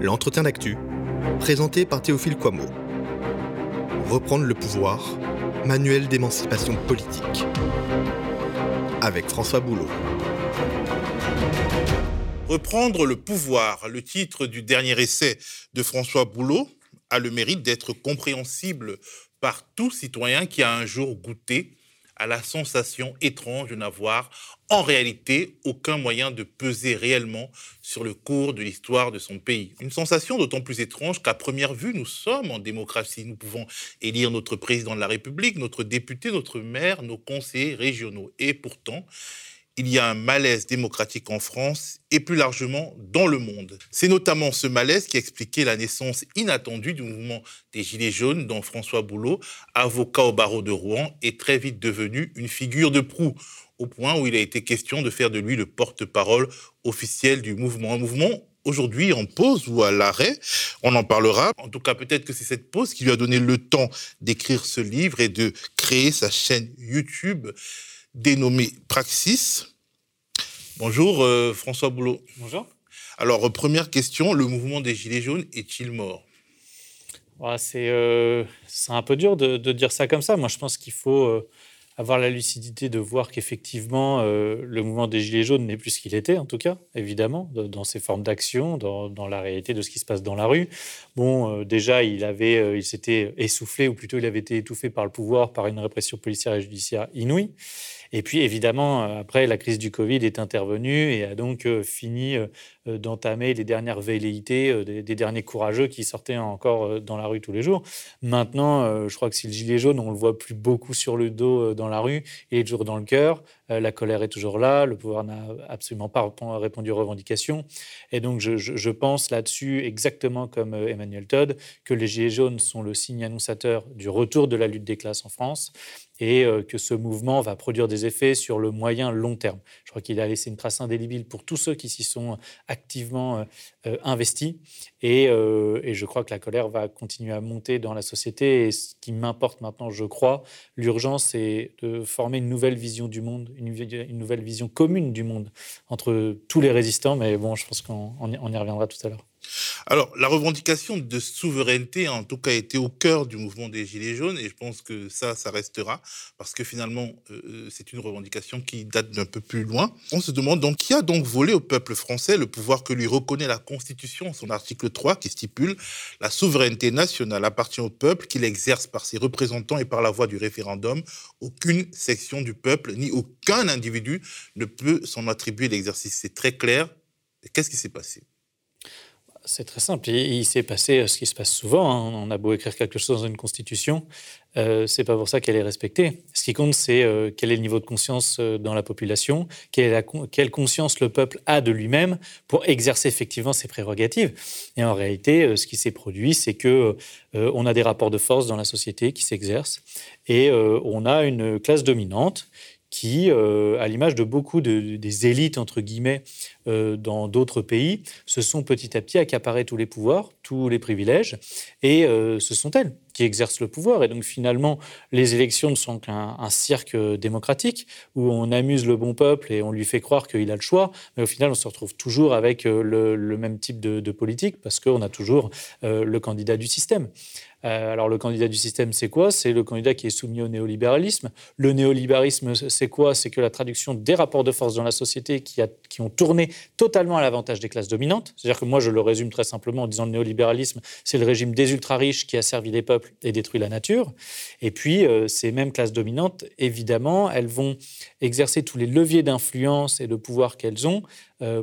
L'entretien d'actu, présenté par Théophile Quamo. Reprendre le pouvoir, manuel d'émancipation politique. Avec François Boulot. Reprendre le pouvoir, le titre du dernier essai de François Boulot, a le mérite d'être compréhensible par tout citoyen qui a un jour goûté à la sensation étrange de n'avoir en réalité aucun moyen de peser réellement sur le cours de l'histoire de son pays. Une sensation d'autant plus étrange qu'à première vue, nous sommes en démocratie. Nous pouvons élire notre président de la République, notre député, notre maire, nos conseillers régionaux. Et pourtant, il y a un malaise démocratique en France et plus largement dans le monde. C'est notamment ce malaise qui a expliqué la naissance inattendue du mouvement des Gilets jaunes dont François Boulot, avocat au barreau de Rouen, est très vite devenu une figure de proue au point où il a été question de faire de lui le porte-parole officiel du mouvement. Un mouvement aujourd'hui en pause ou à l'arrêt. On en parlera. En tout cas, peut-être que c'est cette pause qui lui a donné le temps d'écrire ce livre et de créer sa chaîne YouTube dénommée Praxis. Bonjour euh, François Boulot. Bonjour. Alors, euh, première question, le mouvement des Gilets jaunes est-il mort? Euh, C'est un peu dur de, dire ça comme ça. Moi, je pense qu'il faut avoir la lucidité de voir qu'effectivement, le mouvement des Gilets jaunes n'est plus ce qu'il était, en tout cas, évidemment, dans ses formes d'action, dans, la réalité de ce qui se passe dans la rue. Bon, déjà, il, avait, il s'était essoufflé, ou plutôt il avait été étouffé par le pouvoir, par une répression policière et judiciaire inouïe. Et puis, évidemment, euh, après, la crise du Covid est intervenue et a donc euh, fini euh, d'entamer les dernières velléités des, derniers courageux qui sortaient encore dans la rue tous les jours. Maintenant, je crois que si le gilet jaune, on le voit plus beaucoup sur le dos dans la rue, il est toujours dans le cœur. La colère est toujours là. Le pouvoir n'a absolument pas répondu aux revendications. Et donc, je, pense là-dessus, exactement comme Emmanuel Todd, que les gilets jaunes sont le signe annonçateur du retour de la lutte des classes en France et euh, que ce mouvement va produire des effets sur le moyen long terme. Je crois qu'il a laissé une trace indélébile pour tous ceux qui s'y sont activement euh, euh, investis. Et, et, je crois que la colère va continuer à monter dans la société. Et ce qui m'importe maintenant, je crois, l'urgence c'est de former une nouvelle vision du monde, une, une, nouvelle vision commune du monde entre tous les résistants, mais bon, je pense qu'on y reviendra tout à l'heure. Alors, la revendication de souveraineté a en tout cas été au cœur du mouvement des Gilets jaunes et je pense que ça, ça restera parce que finalement, euh, euh, c'est une revendication qui date d'un peu plus loin. On se demande donc qui a donc volé au peuple français le pouvoir que lui reconnaît la Constitution, son article 3 qui stipule la souveraineté nationale appartient au peuple qu'il exerce par ses représentants et par la voie du référendum. Aucune section du peuple ni aucun individu ne peut s'en attribuer l'exercice. C'est très clair. Qu'est-ce qui s'est passé? C'est très simple. Il, s'est passé euh, ce qui se passe souvent. Hein. On a beau écrire quelque chose dans une constitution, euh, c'est pas pour ça qu'elle est respectée. Ce qui compte, c'est euh, quel est le niveau de conscience euh, dans la population, quelle, conscience le peuple a de lui-même pour exercer effectivement ses prérogatives. Et en réalité, ce qui s'est produit, c'est que on a des rapports de force dans la société qui s'exercent et on a une classe dominante qui, à l'image de beaucoup des élites, entre guillemets, dans d'autres pays, se sont petit à petit accaparées tous les pouvoirs, tous les privilèges, et ce sont elles qui exercent le pouvoir. Et donc finalement, les élections ne sont qu'un cirque démocratique où on amuse le bon peuple et on lui fait croire qu'il a le choix. Mais au final, on se retrouve toujours avec euh, le, même type de, politique parce qu'on a toujours euh, le candidat du système. Euh, alors le candidat du système, c'est quoi? C'est le candidat qui est soumis au néolibéralisme. Le néolibéralisme, c'est quoi? C'est que la traduction des rapports de force dans la société qui, a, qui ont tourné totalement à l'avantage des classes dominantes. C'est-à-dire que moi, je le résume très simplement en disant le néolibéralisme, c'est le régime des ultra-riches qui a servi les peuples et détruit la nature. Et puis, euh, ces mêmes classes dominantes, évidemment, elles vont exercer tous les leviers d'influence et de pouvoir qu'elles ont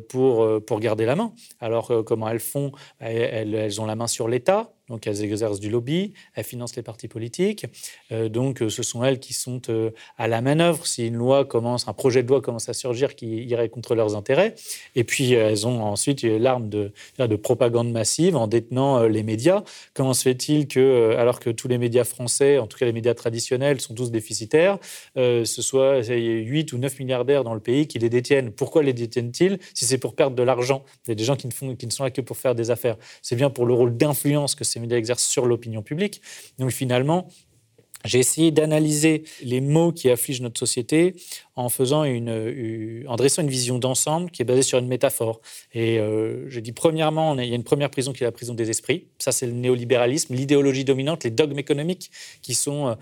pour, euh, pour garder la main. Alors, comment elles font? Elles, ont la main sur l'État, donc elles exercent du lobby, elles financent les partis politiques. donc ce sont elles qui sont à la manœuvre si une loi commence, un projet de loi commence à surgir qui irait contre leurs intérêts. Et puis elles ont ensuite l'arme de, de propagande massive en détenant les médias. Comment se fait-il que, alors que tous les médias français, en tout cas les médias traditionnels, sont tous déficitaires, euh, ce soit 8 ou 9 milliardaires dans le pays qui les détiennent. Pourquoi les détiennent-ils? Si c'est pour perdre de l'argent Il y a des gens qui ne, font, qui ne sont là que pour faire des affaires. C'est bien pour le rôle d'influence que ces médias exercent sur l'opinion publique. Donc finalement, j'ai essayé d'analyser les mots qui affligent notre société en faisant une, en dressant une vision d'ensemble qui est basée sur une métaphore. Et je dis premièrement, il y a une première prison qui est la prison des esprits. Ça, c'est le néolibéralisme, l'idéologie dominante, les dogmes économiques qui sont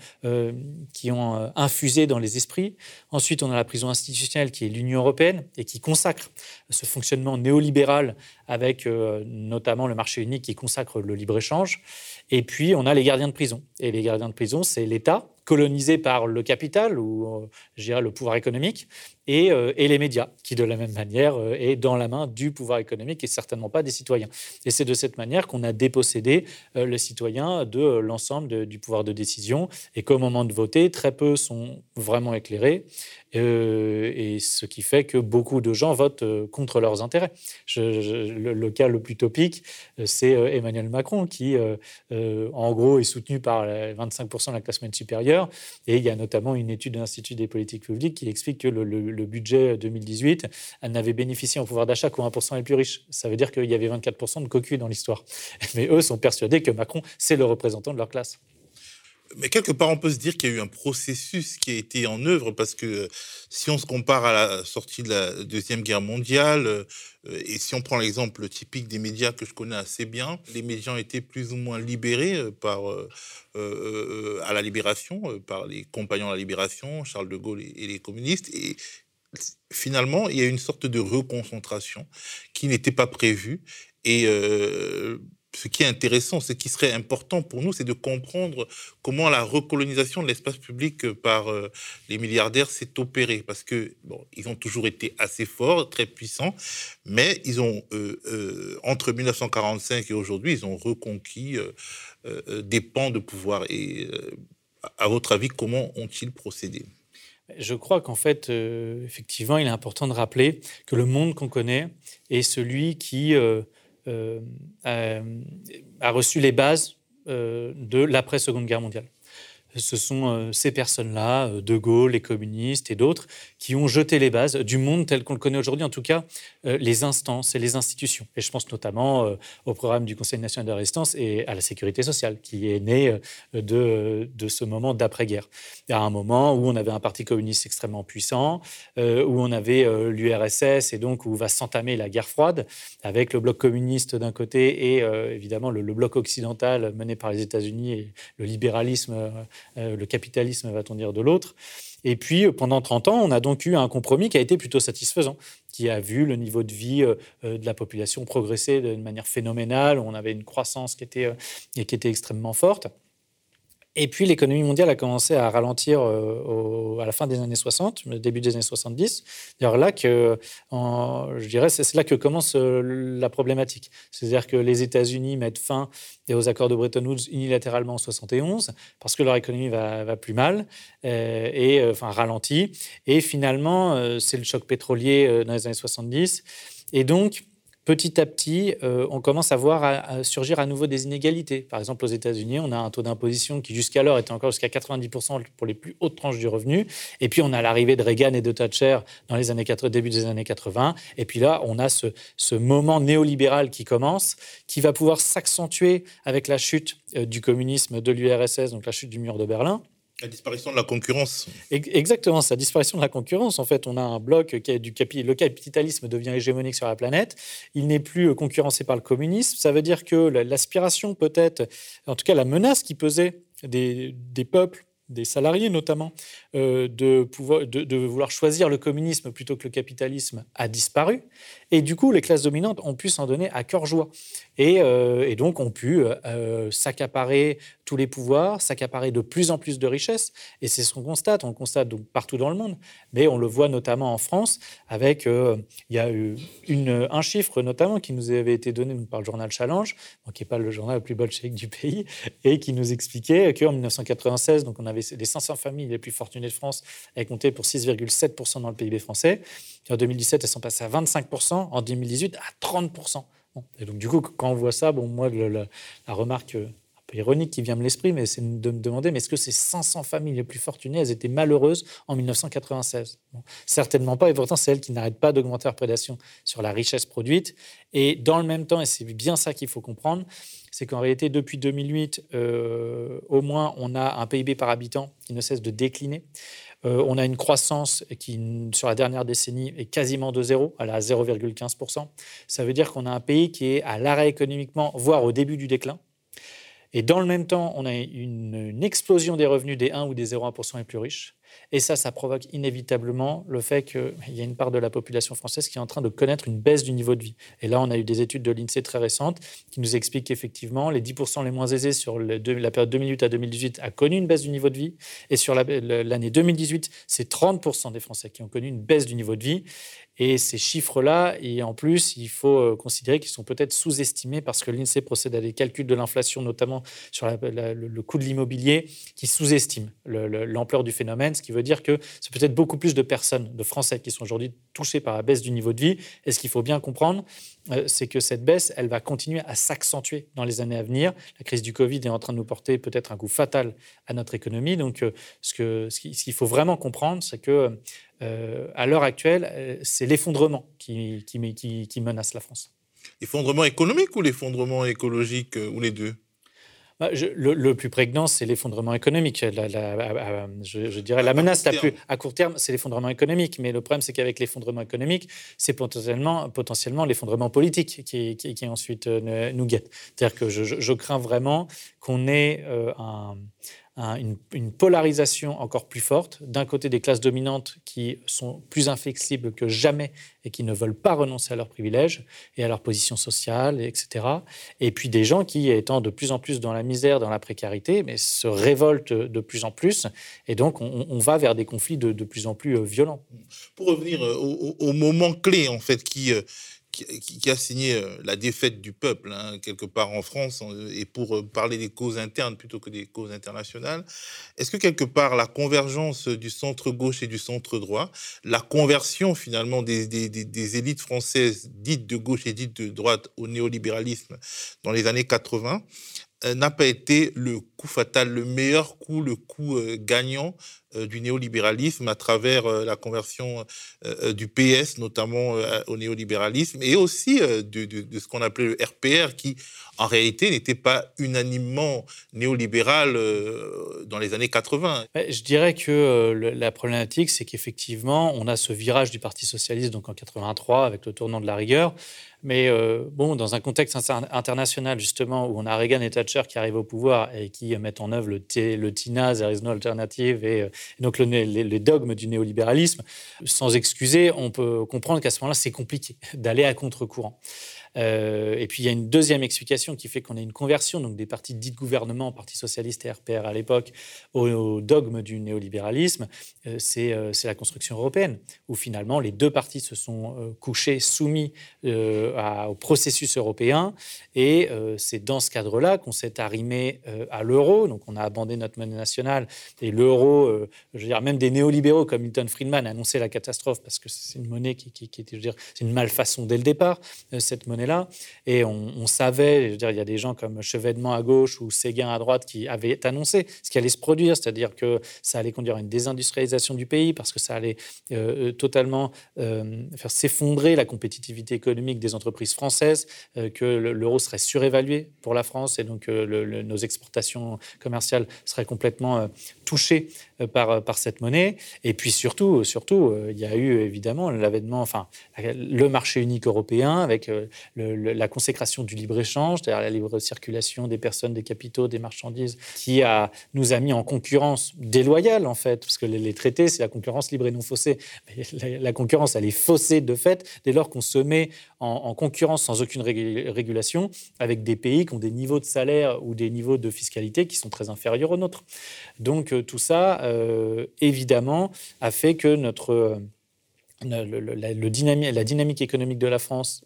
qui ont infusé dans les esprits. Ensuite, on a la prison institutionnelle qui est l'Union européenne et qui consacre ce fonctionnement néolibéral avec notamment le marché unique qui consacre le libre-échange. Et puis, on a les gardiens de prison. Et les gardiens de prison, c'est l'État, colonisé par le capital ou euh, je dirais, le pouvoir économique, et, euh, et, les médias, qui de la même manière euh, est dans la main du pouvoir économique et certainement pas des citoyens. Et c'est de cette manière qu'on a dépossédé les citoyens de l'ensemble du pouvoir de décision, et qu'au moment de voter, très peu sont vraiment éclairés, et ce qui fait que beaucoup de gens votent contre leurs intérêts. le, cas le plus topique, c'est Emmanuel Macron, qui, en gros, est soutenu par 25% de la classe moyenne supérieure, et il y a notamment une étude de l'Institut des politiques publiques qui explique que le, le budget 2018 n'avait bénéficié en pouvoir d'achat qu'aux 1% les plus riches. Ça veut dire qu'il y avait 24% de cocu dans l'histoire. Mais eux sont persuadés que Macron, c'est le représentant de leur classe. Mais quelque part, on peut se dire qu'il y a eu un processus qui a été en œuvre parce que si on se compare à la sortie de la Deuxième Guerre mondiale, euh, et si on prend l'exemple typique des médias que je connais assez bien, les médias ont été plus ou moins libérés euh, par, euh, à la libération, par les compagnons de la libération, Charles de Gaulle et, les communistes. Finalement, il y a une sorte de reconcentration qui n'était pas prévue. Et ce qui est intéressant, ce qui serait important pour nous, c'est de comprendre comment la recolonisation de l'espace public par euh, les milliardaires s'est opérée. Parce que, bon, ils ont toujours été assez forts, très puissants, mais ils ont, euh, euh, entre 1945 et aujourd'hui, ils ont reconquis des pans de pouvoir. Et à votre avis, comment ont-ils procédé? Je crois qu'en fait, effectivement, il est important de rappeler que le monde qu'on connaît est celui qui euh, a, reçu les bases euh, de l'après-Seconde Guerre mondiale. Ce sont euh, ces personnes-là, euh, De Gaulle, les communistes et d'autres, qui ont jeté les bases du monde tel qu'on le connaît aujourd'hui, en tout cas euh, les instances et les institutions. Et je pense notamment au programme du Conseil national de la résistance et à la sécurité sociale, qui est né de, de ce moment d'après-guerre. A un moment où on avait un parti communiste extrêmement puissant, où on avait l'URSS et donc où va s'entamer la guerre froide, avec le bloc communiste d'un côté et évidemment le, bloc occidental mené par les États-Unis et le libéralisme euh, le capitalisme, va-t-on dire, de l'autre. Et puis, euh, pendant 30 ans, on a donc eu un compromis qui a été plutôt satisfaisant, qui a vu le niveau de vie euh, de la population progresser d'une manière phénoménale. On avait une croissance qui était, qui était extrêmement forte. Et puis l'économie mondiale a commencé à ralentir euh, à la fin des années 60, le début des années 70. D'ailleurs là que, je dirais, c'est là que commence euh, la problématique. C'est-à-dire que les États-Unis mettent fin aux accords de Bretton Woods unilatéralement en 71 parce que leur économie va, plus mal euh, et enfin ralentit. Et finalement, c'est le choc pétrolier dans les années 70. Et donc petit à petit, euh, on commence à voir surgir à nouveau des inégalités. Par exemple, aux États-Unis, on a un taux d'imposition qui jusqu'alors était encore jusqu'à 90% pour les plus hautes tranches du revenu. Et puis, on a l'arrivée de Reagan et de Thatcher dans les années 80, début des années 80. Et puis là, on a ce, ce moment néolibéral qui commence, qui va pouvoir s'accentuer avec la chute euh, du communisme de l'URSS, donc la chute du mur de Berlin. La disparition de la concurrence. Exactement, c'est la disparition de la concurrence. En fait, on a un bloc qui est du capi le capitalisme devient hégémonique sur la planète. Il n'est plus euh, concurrencé par le communisme. Ça veut dire que l'aspiration peut-être, en tout cas la menace qui pesait des, peuples des salariés notamment, euh, de, pouvoir, de, vouloir choisir le communisme plutôt que le capitalisme a disparu. Et du coup, les classes dominantes ont pu s'en donner à cœur joie. Et, euh, donc ont pu s'accaparer tous les pouvoirs, s'accaparer de plus en plus de richesses. Et c'est ce qu'on constate. On le constate partout dans le monde. Mais on le voit notamment en France avec, il y a eu un chiffre notamment qui nous avait été donné par le journal Challenge, qui n'est pas le journal le plus bolchevique du pays, et qui nous expliquait qu'en 1996, donc on avait les 500 familles les plus fortunées de France, elles comptaient pour 6,7% dans le PIB français. En 2017, elles sont passées à 25%. En 2018, à 30%. Et donc, du coup, quand on voit ça, bon, moi, la, remarque euh, ironique qui vient de l'esprit, mais c'est de me demander, mais est-ce que ces 500 familles les plus fortunées, elles étaient malheureuses en 1996 Certainement pas, et pourtant, c'est elles qui n'arrêtent pas d'augmenter leur prédation sur la richesse produite. Et dans le même temps, et c'est bien ça qu'il faut comprendre, c'est qu'en réalité, depuis 2008, euh, au moins, on a un PIB par habitant qui ne cesse de décliner. on a une croissance qui, sur la dernière décennie, est quasiment de zéro, elle est à 0,15%. Ça veut dire qu'on a un pays qui est à l'arrêt économiquement, voire au début du déclin. Et dans le même temps, on a une, explosion des revenus des 1 ou des 0,1% les plus riches. Et ça, ça provoque inévitablement le fait qu'il y a une part de la population française qui est en train de connaître une baisse du niveau de vie. Et là, on a eu des études de l'INSEE très récentes qui nous expliquent qu'effectivement, les 10% les moins aisés sur la période 2008 à 2018 a connu une baisse du niveau de vie. Et sur l'année 2018, c'est 30% des Français qui ont connu une baisse du niveau de vie. Et ces chiffres-là, et en plus, il faut euh, considérer qu'ils sont peut-être sous-estimés parce que l'INSEE procède à des calculs de l'inflation, notamment sur le, coût de l'immobilier, qui sous-estiment l'ampleur du phénomène, ce qui veut dire que c'est peut-être beaucoup plus de personnes, de Français, qui sont aujourd'hui touchés par la baisse du niveau de vie. Et ce qu'il faut bien comprendre, euh, c'est que cette baisse, elle va continuer à s'accentuer dans les années à venir. La crise du Covid est en train de nous porter peut-être un coup fatal à notre économie. Donc, euh, ce qu'il faut vraiment comprendre, c'est que euh, à l'heure actuelle, c'est l'effondrement qui, qui, menace la France. L'effondrement économique ou l'effondrement écologique, ou les deux? Bah, le, plus prégnant, c'est l'effondrement économique. je, dirais la menace la plus à court terme, c'est l'effondrement économique. Mais le problème, c'est qu'avec l'effondrement économique, c'est potentiellement, potentiellement l'effondrement politique qui, qui, ensuite euh, nous guette. C'est-à-dire que je, crains vraiment qu'on ait euh, un une, polarisation encore plus forte. D'un côté, des classes dominantes qui sont plus inflexibles que jamais et qui ne veulent pas renoncer à leurs privilèges et à leur position sociale, etc. Et puis des gens qui, étant de plus en plus dans la misère, dans la précarité, mais se révoltent de plus en plus. Et donc, on, va vers des conflits de, plus en plus euh, violents. Pour revenir euh, au, au moment clé, en fait, qui euh, qui, a signé euh, la défaite du peuple, hein, quelque part en France, et pour euh, parler des causes internes plutôt que des causes internationales, est-ce que quelque part la convergence du centre-gauche et du centre-droit, la conversion finalement des, élites françaises dites de gauche et dites de droite au néolibéralisme dans les années 80, euh, n'a pas été le coup fatal, le meilleur coup, le coup gagnant euh, du néolibéralisme à travers euh, la conversion euh, du PS, notamment au néolibéralisme, et aussi de, ce qu'on appelait le RPR, qui en réalité n'était pas unanimement néolibéral dans les années 80. Je dirais que la problématique, c'est qu'effectivement, on a ce virage du Parti socialiste donc en 83 avec le tournant de la rigueur. Mais bon, dans un contexte international, justement, où on a Reagan et Thatcher qui arrivent au pouvoir et qui mettent en œuvre le, le TINA, There is alternative, et donc les, dogmes du néolibéralisme, sans excuser, on peut comprendre qu'à ce moment-là, c'est compliqué d'aller à contre-courant. Euh, et puis il y a une deuxième explication qui fait qu'on a une conversion donc des partis dits de gouvernement, Parti socialiste et RPR à l'époque, au, dogme du néolibéralisme, euh, euh, c'est la construction européenne, où finalement les deux partis se sont couchés, soumis au processus européen, et c'est dans ce cadre-là qu'on s'est arrimé à l'euro, donc on a abandonné notre monnaie nationale, et l'euro, je veux dire, même des néolibéraux comme Milton Friedman a annoncé la catastrophe parce que c'est une monnaie qui, qui, était, je veux dire, c'est une malfaçon dès le départ, cette monnaie là Et on, savait, je veux il y a des gens comme Chevènement à gauche ou Séguin à droite qui avaient annoncé ce qui allait se produire, c'est-à-dire que ça allait conduire à une désindustrialisation du pays parce que ça allait euh, euh, totalement euh, faire s'effondrer la compétitivité économique des entreprises françaises, que l'euro serait surévalué pour la France et donc nos exportations commerciales seraient complètement touchées par, par cette monnaie. Et puis surtout, surtout, il y a eu évidemment l'avènement, enfin, le marché unique européen avec la consécration du libre-échange, c'est-à-dire la libre circulation des personnes, des capitaux, des marchandises, qui nous a mis en concurrence déloyale, en fait, parce que les, traités, c'est la concurrence libre et non faussée. la, concurrence, elle est faussée de fait dès lors qu'on se met en, concurrence sans aucune régulation avec des pays qui ont des niveaux de salaire ou des niveaux de fiscalité qui sont très inférieurs aux nôtres. Donc euh, tout ça, euh, évidemment, a fait que notre... Euh, la dynamique économique de la France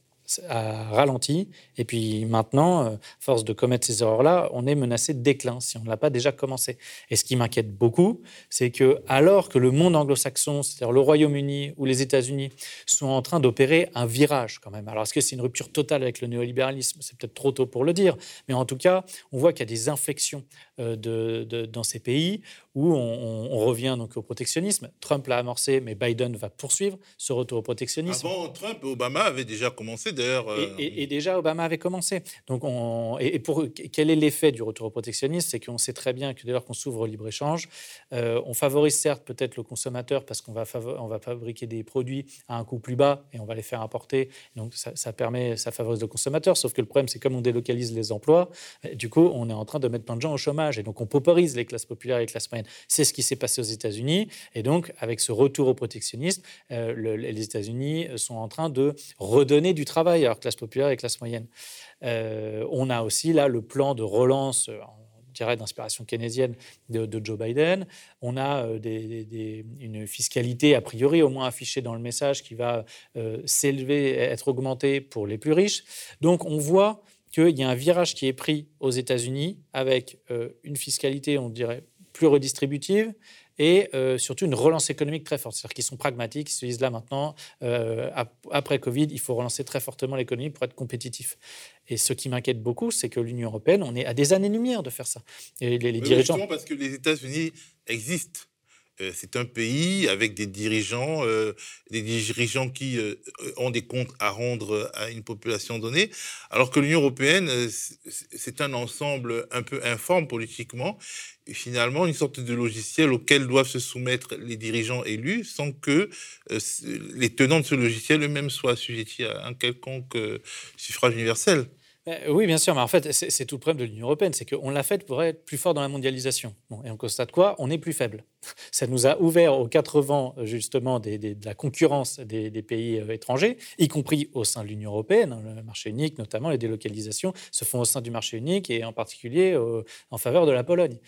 a ralenti. Et puis maintenant, euh, force de commettre ces erreurs-là, on est menacé de déclin si on ne l'a pas déjà commencé. Et ce qui m'inquiète beaucoup, c'est que alors que le monde anglo-saxon, c'est-à-dire le Royaume-Uni ou les États-Unis, sont en train d'opérer un virage quand même. Alors est-ce que c'est une rupture totale avec le néolibéralisme? C'est peut-être trop tôt pour le dire, mais en tout cas, on voit qu'il y a des inflexions euh, de, dans ces pays où on, revient donc au protectionnisme. Trump l'a amorcé, mais Biden va poursuivre ce retour au protectionnisme. Avant Trump, Obama avait déjà commencé d'ailleurs. Et, déjà, Obama avait commencé. Donc, on, et, pour quel est l'effet du retour au protectionnisme? C'est qu'on sait très bien que dès lors qu'on s'ouvre au libre-échange, on favorise certes peut-être le consommateur parce qu'on va, on va fabriquer des produits à un coût plus bas et on va les faire importer. Donc, ça, ça permet, ça favorise le consommateur. Sauf que le problème, c'est comme on délocalise les emplois, du coup, on est en train de mettre plein de gens au chômage. Et donc, on pauperise les classes populaires et les classes moyennes. C'est ce qui s'est passé aux États-Unis. Et donc, avec ce retour au protectionnisme, euh, les États-Unis sont en train de redonner du travail à leurs classes populaires et classes moyennes. Euh, on a aussi là le plan de relance euh, d'inspiration keynésienne de, Joe Biden. On a une fiscalité a priori au moins affichée dans le message qui va s'élever, être augmentée pour les plus riches. Donc on voit qu'il y a un virage qui est pris aux États-Unis avec une fiscalité, on dirait, plus redistributive et euh, surtout une relance économique très forte. C'est-à-dire qu'ils sont pragmatiques, ils se disent là maintenant, euh, après Covid, il faut relancer très fortement l'économie pour être compétitif. Et ce qui m'inquiète beaucoup, c'est que l'Union européenne, on est à des années-lumière de faire ça. Et les, dirigeants. parce que les États-Unis existent. Euh, c'est un pays avec des dirigeants, euh, des dirigeants qui euh, ont des comptes à rendre à une population donnée, alors que l'Union européenne, c'est un ensemble un peu informe politiquement, et finalement une sorte de logiciel auquel doivent se soumettre les dirigeants élus sans que les tenants de ce logiciel eux-mêmes soient assujettis à un quelconque suffrage universel. Euh, oui, bien sûr, mais en fait, c'est tout le problème de l'Union européenne, c'est qu'on l'a faite pour être plus fort dans la mondialisation. et on constate quoi? On est plus faible. Ça nous a ouvert aux quatre vents, justement, de la concurrence des, pays euh, étrangers, y compris au sein de l'Union européenne. Hein, le marché unique, notamment, les délocalisations se font au sein du marché unique et en particulier en faveur de la Pologne.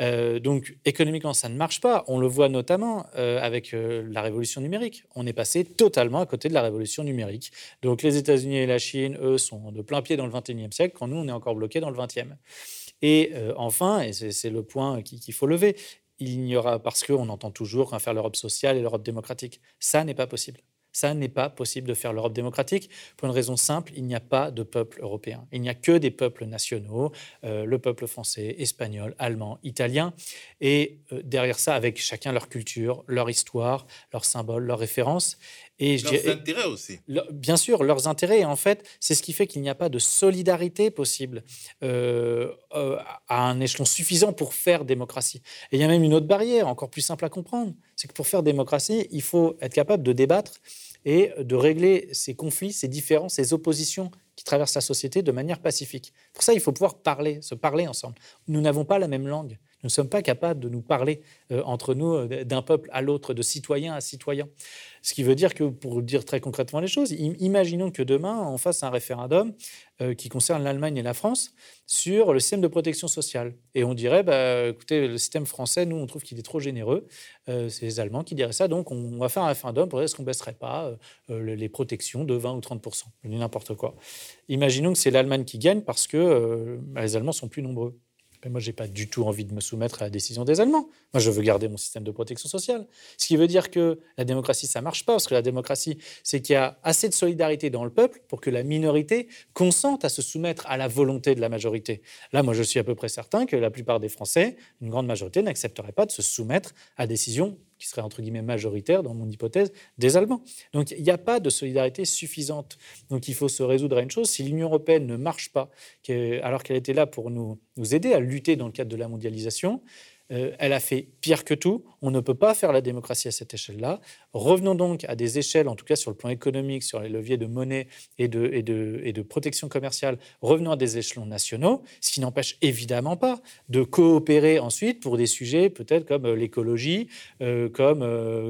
Euh, donc économiquement, ça ne marche pas. On le voit notamment euh, avec euh, la révolution numérique. On est passé totalement à côté de la révolution numérique. Donc les États-Unis et la Chine, eux, sont de plein pied dans le 21e siècle, quand nous, on est encore bloqué dans le 20e. Et enfin, et c'est le point qu'il faut lever, il n'y aura, parce qu'on entend toujours faire l'Europe sociale et l'Europe démocratique. Ça n'est pas possible. Ça n'est pas possible de faire l'Europe démocratique pour une raison simple, il n'y a pas de peuple européen. Il n'y a que des peuples nationaux, euh, le peuple français, espagnol, allemand, italien, et euh, derrière ça, avec chacun leur culture, leur histoire, leurs symboles, leurs références. Et leurs intérêts aussi. bien sûr, leurs intérêts. en fait, c'est ce qui fait qu'il n'y a pas de solidarité possible euh, à un échelon suffisant pour faire démocratie. Et il y a même une autre barrière, encore plus simple à comprendre. C'est que pour faire démocratie, il faut être capable de débattre et de régler ces conflits, ces différences, ces oppositions qui traversent la société de manière pacifique. Pour ça, il faut pouvoir parler, se parler ensemble. Nous n'avons pas la même langue. Nous ne sommes pas capables de nous parler euh, entre nous euh, d'un peuple à l'autre, de citoyen à citoyen. Ce qui veut dire que, pour dire très concrètement les choses, imaginons que demain, on fasse un référendum euh, qui concerne l'Allemagne et la France sur le système de protection sociale. Et on dirait, bah, écoutez, le système français, nous, on trouve qu'il est trop généreux. C'est les Allemands qui diraient ça. Donc, on va faire un référendum pour est-ce qu'on ne baisserait pas les protections de 20 ou 30% n'importe quoi. Imaginons que c'est l'Allemagne qui gagne parce que les Allemands sont plus nombreux. Mais moi, je n'ai pas du tout envie de me soumettre à la décision des Allemands. Moi, je veux garder mon système de protection sociale. Ce qui veut dire que la démocratie, ça ne marche pas, parce que la démocratie, c'est qu'il y a assez de solidarité dans le peuple pour que la minorité consente à se soumettre à la volonté de la majorité. Là, moi, je suis à peu près certain que la plupart des Français, une grande majorité, n'accepteraient pas de se soumettre à des décisions qui serait entre guillemets majoritaire, dans mon hypothèse, des Allemands. Donc il n'y a pas de solidarité suffisante. Donc il faut se résoudre à une chose, si l'Union européenne ne marche pas, alors qu'elle était là pour nous, nous aider à lutter dans le cadre de la mondialisation, euh, elle a fait pire que tout. On ne peut pas faire la démocratie à cette échelle-là. Revenons donc à des échelles, en tout cas sur le plan économique, sur les leviers de monnaie et de, protection commerciale. Revenons à des échelons nationaux, ce qui n'empêche évidemment pas de coopérer ensuite pour des sujets peut-être comme euh, l'écologie euh, comme,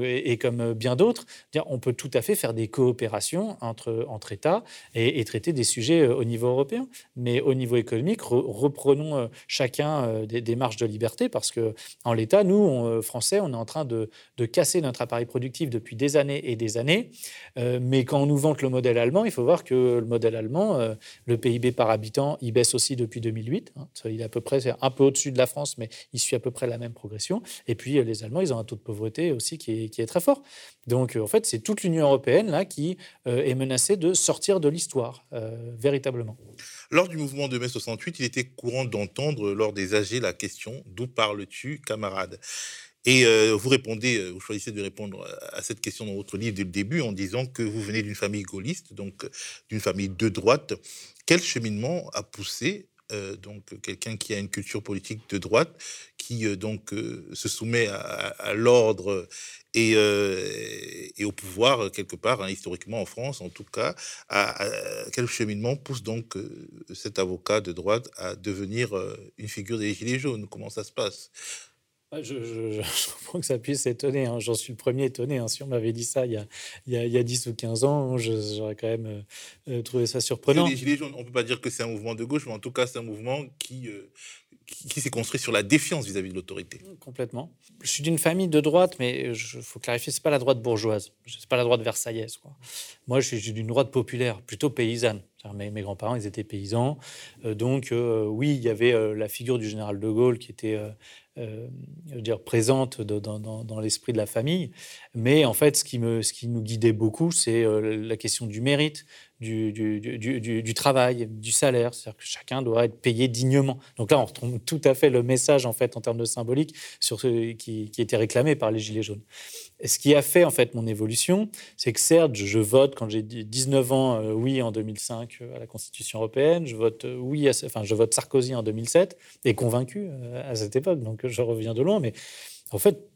et, comme bien d'autres. On peut tout à fait faire des coopérations entre, États et, traiter des sujets au niveau européen. Mais au niveau économique, reprenons chacun des, marges de liberté parce que en l'état, nous, euh, Français, on est en train de, casser notre appareil productif depuis des années et des années. Euh, mais quand on nous vante le modèle allemand, il faut voir que le modèle allemand, euh, le PIB par habitant, il baisse aussi depuis 2008. Hein. Il est à peu près un peu au-dessus de la France, mais il suit à peu près la même progression. Et puis, les Allemands, ils ont un taux de pauvreté aussi qui est, très fort. Donc, en fait, c'est toute l'Union européenne là qui est menacée de sortir de l'histoire, véritablement. Lors du mouvement de mai 68, il était courant d'entendre lors des AG la question D'où parles-tu, camarade? Et euh, vous répondez, euh, vous choisissez de répondre à cette question dans votre livre dès le début en disant que vous venez d'une famille gaulliste, donc d'une famille de droite. Quel cheminement a poussé donc quelqu'un qui a une culture politique de droite, qui donc se soumet à, l'ordre et, au pouvoir quelque part, hein, historiquement en France en tout cas, quel cheminement pousse donc cet avocat de droite à devenir une figure des Gilets jaunes? Comment ça se passe? Je, je, comprends que ça puisse étonner. Hein. J'en suis le premier étonné. Hein. Si on m'avait dit ça il y, a, il, y a, 10 ou 15 ans, j'aurais quand même euh, euh, trouvé ça surprenant. Les Gilets jaunes, on ne peut pas dire que c'est un mouvement de gauche, mais en tout cas, c'est un mouvement qui, euh, qui, s'est construit sur la défiance vis-à-vis de l'autorité. Complètement. Je suis d'une famille de droite, mais il faut clarifier, ce n'est pas la droite bourgeoise. Ce n'est pas la droite versaillaise. Quoi. Moi, je suis d'une droite populaire, plutôt paysanne. Mes, mes grands-parents, ils étaient paysans. donc, oui, il y avait la figure du général de Gaulle qui était euh, dire, présente dans, l'esprit de la famille. Mais en fait, ce qui, me, ce qui nous guidait beaucoup, c'est euh, la question du mérite, du, travail, du salaire. C'est-à-dire que chacun doit être payé dignement. Donc là, on retrouve tout à fait le message, en fait, en termes de symbolique, sur ce qui, était réclamé par les Gilets jaunes. Ce qui a fait en fait mon évolution, c'est que certes, je vote quand j'ai 19 ans, euh, oui, en 2005 euh, à la Constitution européenne, je vote euh, oui, enfin, je vote Sarkozy en 2007, et convaincu à cette époque, donc je reviens de loin, mais en fait,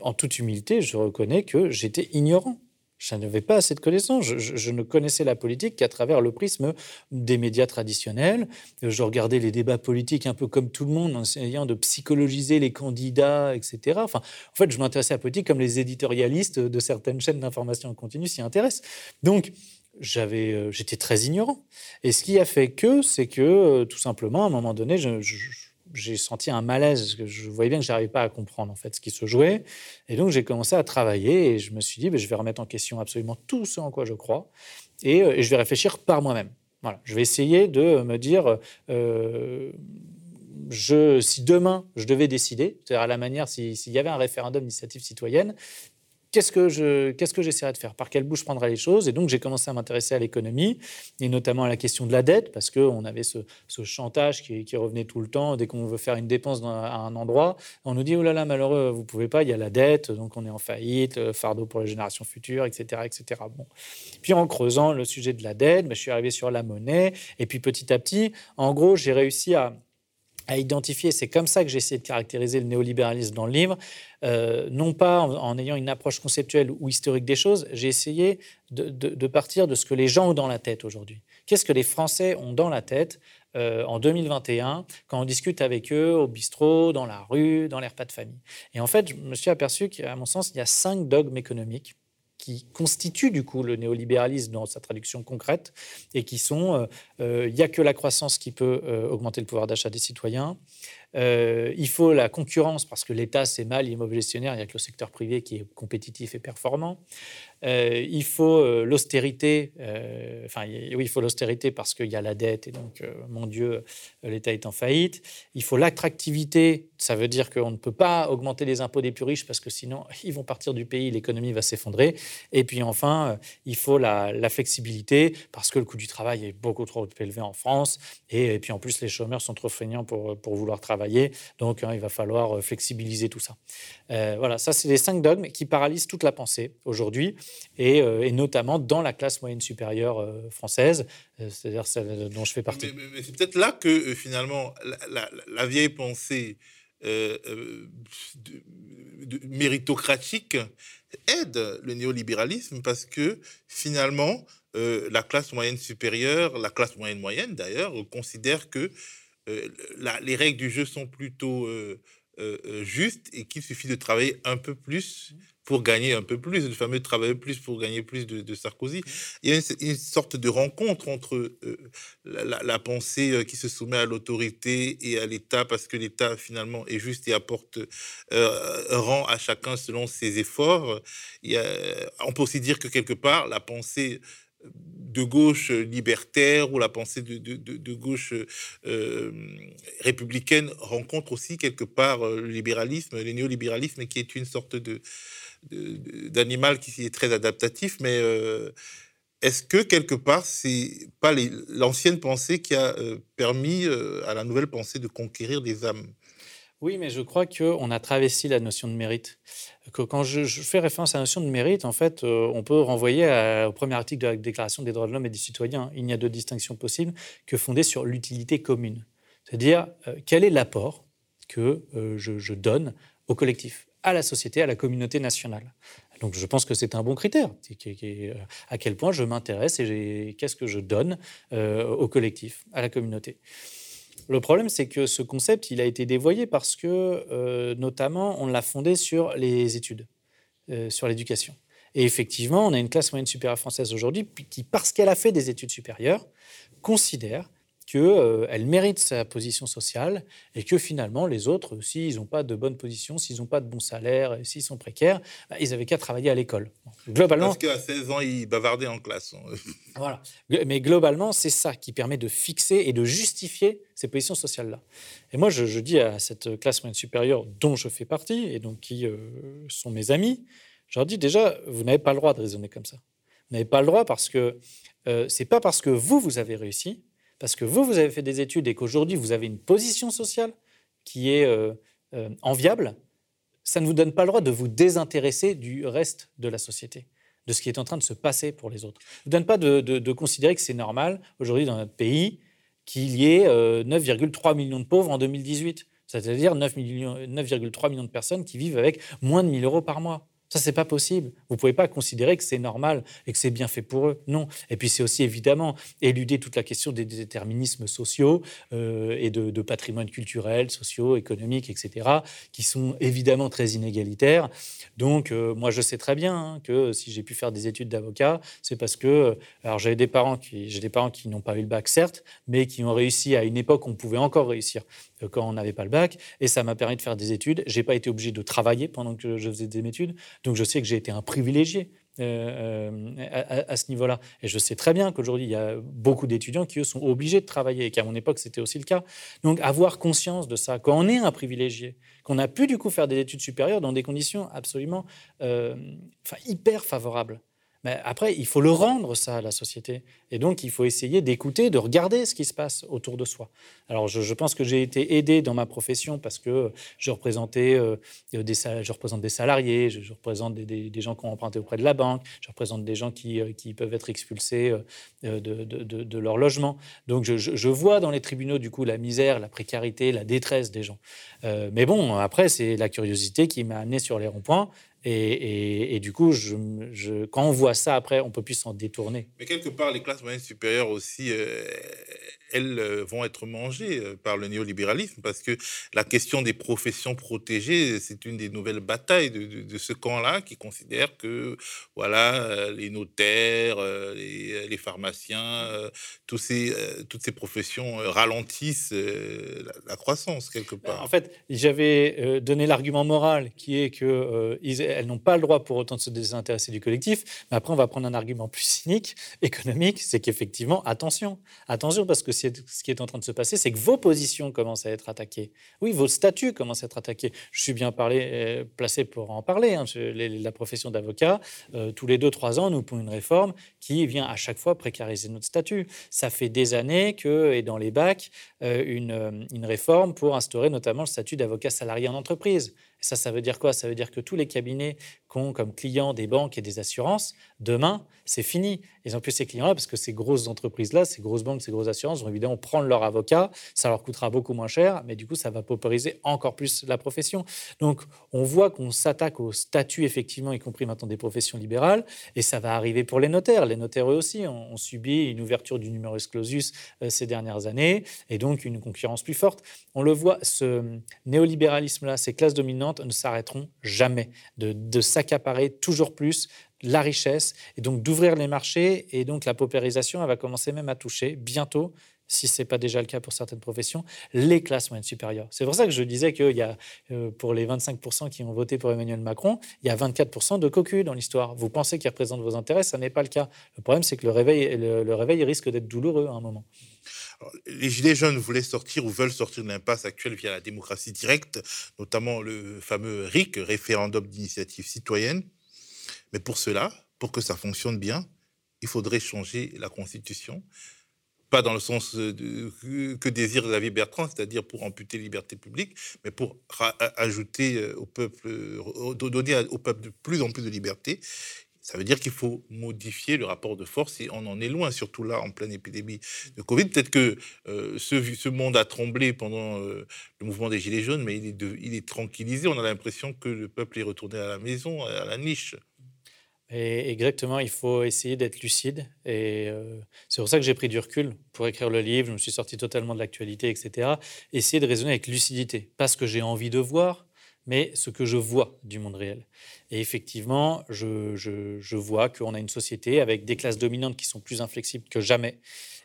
en toute humilité, je reconnais que j'étais ignorant je n'avais pas assez de connaissances. Je, ne connaissais la politique qu'à travers le prisme des médias traditionnels. Je regardais les débats politiques un peu comme tout le monde, en essayant de psychologiser les candidats, etc. Enfin, en fait, je m'intéressais à la politique comme les éditorialistes de certaines chaînes d'information en continu s'y intéressent. Donc, j'avais, euh, j'étais très ignorant. Et ce qui a fait que, c'est que, euh, tout simplement, à un moment donné, je j'ai senti un malaise, je voyais bien que je n'arrivais pas à comprendre en fait ce qui se jouait. Et donc j'ai commencé à travailler et je me suis dit, ben, je vais remettre en question absolument tout ce en quoi je crois et, euh, je vais réfléchir par moi-même. Voilà, je vais essayer de me dire, euh, si demain je devais décider, c'est-à-dire à la manière, s'il y avait un référendum d'initiative citoyenne, qu'est-ce que je, qu'est-ce que j'essaierais de faire? Par quelle bouche prendrais les choses? Et donc, j'ai commencé à m'intéresser à l'économie, et notamment à la question de la dette, parce qu'on avait ce, chantage qui, revenait tout le temps. Dès qu'on veut faire une dépense à un endroit, on nous dit, oh là là, malheureux, vous pouvez pas, il y a la dette, donc on est en faillite, euh, fardeau pour les générations futures, etc. etc. Bon. Puis en creusant le sujet de la dette, ben, je suis arrivé sur la monnaie, et puis petit à petit, en gros, j'ai réussi à à identifier, c'est comme ça que j'ai essayé de caractériser le néolibéralisme dans le livre, euh, non pas en, ayant une approche conceptuelle ou historique des choses, j'ai essayé de, partir de ce que les gens ont dans la tête aujourd'hui. Qu'est-ce que les Français ont dans la tête euh, en 2021 quand on discute avec eux au bistrot, dans la rue, dans les repas de famille? Et en fait, je me suis aperçu qu'à mon sens, il y a cinq dogmes économiques qui constituent du coup le néolibéralisme dans sa traduction concrète et qui sont euh, euh, il n'y a que la croissance qui peut euh, augmenter le pouvoir d'achat des citoyens, il faut la concurrence parce que l'État c'est mal, il est gestionnaire, il n'y a que le secteur privé qui est compétitif et performant. Euh, il faut euh, l'austérité, euh, enfin oui, il faut l'austérité parce qu'il y a la dette et donc, mon Dieu, l'État est en faillite. Il faut l'attractivité, ça veut dire qu'on ne peut pas augmenter les impôts des plus riches parce que sinon ils vont partir du pays, l'économie va s'effondrer. Et puis enfin, il faut la, flexibilité parce que le coût du travail est beaucoup trop élevé en France et, puis en plus les chômeurs sont trop feignants pour vouloir travailler, donc hein, il va falloir flexibiliser tout ça. voilà, ça c'est les cinq dogmes qui paralysent toute la pensée aujourd'hui. Euh, et, notamment dans la classe moyenne supérieure euh, française, euh, c'est-à-dire celle dont je fais partie. Mais, c'est peut-être là que finalement la, vieille pensée méritocratique aide le néolibéralisme parce que finalement la classe moyenne supérieure, la classe moyenne moyenne d'ailleurs, considère que les règles du jeu sont plutôt justes et qu'il suffit de travailler un peu plus pour gagner un peu plus, le fameux travailler plus pour gagner plus de, Sarkozy. Il y a une, sorte de rencontre entre euh, la, pensée euh, qui se soumet à l'autorité et à l'État, parce que l'État finalement est juste et apporte euh, rang à chacun selon ses efforts. Il y a, on peut aussi dire que quelque part, la pensée de gauche libertaire ou la pensée de, gauche républicaine rencontre aussi quelque part le libéralisme, le néolibéralisme, qui est une sorte d'animal qui est très adaptatif, mais euh, est-ce que quelque part, c'est pas l'ancienne pensée qui a euh, permis euh, à la nouvelle pensée de conquérir des âmes? Oui, mais je crois qu'on a travesti la notion de mérite. Que quand je, fais référence à la notion de mérite, en fait, euh, on peut renvoyer au premier article de la Déclaration des droits de l'homme et des citoyens. Il n'y a de distinction possible que fondée sur l'utilité commune. C'est-à-dire, euh, quel est l'apport que euh, je, donne au collectif, à la société, à la communauté nationale? Donc je pense que c'est un bon critère, à quel point je m'intéresse et qu'est-ce que je donne au collectif, à la communauté. Le problème, c'est que ce concept, il a été dévoyé parce que, euh, notamment, on l'a fondé sur les études, euh, sur l'éducation. Et effectivement, on a une classe moyenne supérieure française aujourd'hui qui, parce qu'elle a fait des études supérieures, considère qu'elle euh, mérite sa position sociale et que finalement, les autres, s'ils n'ont pas de bonne position, s'ils n'ont pas de bon salaire, s'ils sont précaires, bah, ils n'avaient qu'à travailler à l'école. Globalement, Parce qu'à 16 ans, ils bavardaient en classe. Hein. voilà. Mais globalement, c'est ça qui permet de fixer et de justifier ces positions sociales-là. Et moi, je, dis à cette classe moyenne supérieure dont je fais partie et donc qui euh, sont mes amis, je leur dis déjà, vous n'avez pas le droit de raisonner comme ça. Vous n'avez pas le droit parce que euh, c'est pas parce que vous, vous avez réussi parce que vous, vous avez fait des études et qu'aujourd'hui, vous avez une position sociale qui est euh, euh, enviable, ça ne vous donne pas le droit de vous désintéresser du reste de la société, de ce qui est en train de se passer pour les autres. Ça ne vous donne pas de, considérer que c'est normal, aujourd'hui, dans notre pays, qu'il y ait 9,3 euh, millions de pauvres en 2018, c'est-à-dire 9,3 millions de personnes qui vivent avec moins de 1000 euros par mois. Ça, c'est pas possible. Vous pouvez pas considérer que c'est normal et que c'est bien fait pour eux. Non. Et puis, c'est aussi évidemment éluder toute la question des déterminismes sociaux euh, et de, patrimoine culturel, sociaux, économiques, etc., qui sont évidemment très inégalitaires. Donc, euh, moi, je sais très bien hein, que si j'ai pu faire des études d'avocat, c'est parce que, euh, alors, j'ai des parents qui n'ont pas eu le bac, certes, mais qui ont réussi à une époque où on pouvait encore réussir quand on n'avait pas le bac, et ça m'a permis de faire des études. J'ai pas été obligé de travailler pendant que je faisais des études. Donc je sais que j'ai été un privilégié euh, euh, à, ce niveau-là. Et je sais très bien qu'aujourd'hui, il y a beaucoup d'étudiants qui, eux, sont obligés de travailler, et qu'à mon époque, c'était aussi le cas. Donc avoir conscience de ça, quand on est un privilégié, qu'on a pu du coup faire des études supérieures dans des conditions absolument euh, hyper favorables, mais après, il faut le rendre ça à la société. Et donc, il faut essayer d'écouter, de regarder ce qui se passe autour de soi. Alors, je, pense que j'ai été aidé dans ma profession parce que je, représentais, euh, des, représente des salariés, je, représente des, gens qui ont emprunté auprès de la banque, je représente des gens qui, euh, peuvent être expulsés euh, de, leur logement. Donc, je, vois dans les tribunaux, du coup, la misère, la précarité, la détresse des gens. mais bon, après, c'est la curiosité qui m'a amené sur les ronds-points et, du coup, je, quand on voit ça après, on peut plus s'en détourner. Mais quelque part, les classes moyennes supérieures aussi, euh, elles euh, vont être mangées euh, par le néolibéralisme parce que la question des professions protégées, c'est une des nouvelles batailles de, ce camp-là qui considère que voilà, euh, les notaires, les, pharmaciens, tous ces, toutes ces professions ralentissent la, croissance quelque ben, part. En fait, j'avais donné l'argument moral qui est que elles n'ont pas le droit pour autant de se désintéresser du collectif. Mais après, on va prendre un argument plus cynique, économique, c'est qu'effectivement, attention, attention parce que ce qui est en train de se passer, c'est que vos positions commencent à être attaquées. Oui, vos statuts commencent à être attaqués. Je suis bien euh, placé pour en parler. Hein. la profession d'avocat, euh, tous les deux, trois ans, nous pouvons une réforme qui vient à chaque fois précariser notre statut. Ça fait des années que, et dans les bacs, euh, une réforme pour instaurer notamment le statut d'avocat salarié en entreprise. Ça, ça veut dire quoi? Ça veut dire que tous les cabinets qui ont comme clients des banques et des assurances, demain, c'est fini. Ils n'ont plus ces clients-là parce que ces grosses entreprises-là, ces grosses banques, ces grosses assurances vont évidemment prendre leur avocat. Ça leur coûtera beaucoup moins cher, mais du coup, ça va paupériser encore plus la profession. Donc, on voit qu'on s'attaque au statut, effectivement, y compris maintenant des professions libérales, et ça va arriver pour les notaires. Les notaires, eux aussi, ont, subi une ouverture du numerus clausus euh, ces dernières années, et donc une concurrence plus forte. On le voit, ce néolibéralisme-là, ces classes dominantes, ne s'arrêteront jamais de, s'accaparer toujours plus la richesse et donc d'ouvrir les marchés. Et donc la paupérisation, elle va commencer même à toucher bientôt si ce n'est pas déjà le cas pour certaines professions, les classes moyennes supérieures. C'est pour ça que je disais qu'il y a, euh, pour les 25% qui ont voté pour Emmanuel Macron, il y a 24% de cocu dans l'histoire. Vous pensez qu'ils représentent vos intérêts, ça n'est pas le cas. Le problème, c'est que le réveil, le réveil risque d'être douloureux à un moment les Gilets jaunes voulaient sortir ou veulent sortir de l'impasse actuelle via la démocratie directe, notamment le fameux RIC, référendum d'initiative citoyenne. Mais pour cela, pour que ça fonctionne bien, il faudrait changer la Constitution pas dans le sens que désire David Bertrand, c'est-à-dire pour amputer les libertés publiques, mais pour ajouter au peuple, donner au peuple de plus en plus de liberté. Ça veut dire qu'il faut modifier le rapport de force et on en est loin, surtout là en pleine épidémie de Covid. Peut-être que euh, ce, ce, monde a tremblé pendant euh, le mouvement des Gilets jaunes, mais il est tranquillisé. On a l'impression que le peuple est retourné à la maison, à la niche. Et exactement, il faut essayer d'être lucide. Et euh, c'est pour ça que j'ai pris du recul pour écrire le livre. Je me suis sorti totalement de l'actualité, etc. Essayer de raisonner avec lucidité. Pas ce que j'ai envie de voir, mais ce que je vois du monde réel. Et effectivement, je, vois qu'on a une société avec des classes dominantes qui sont plus inflexibles que jamais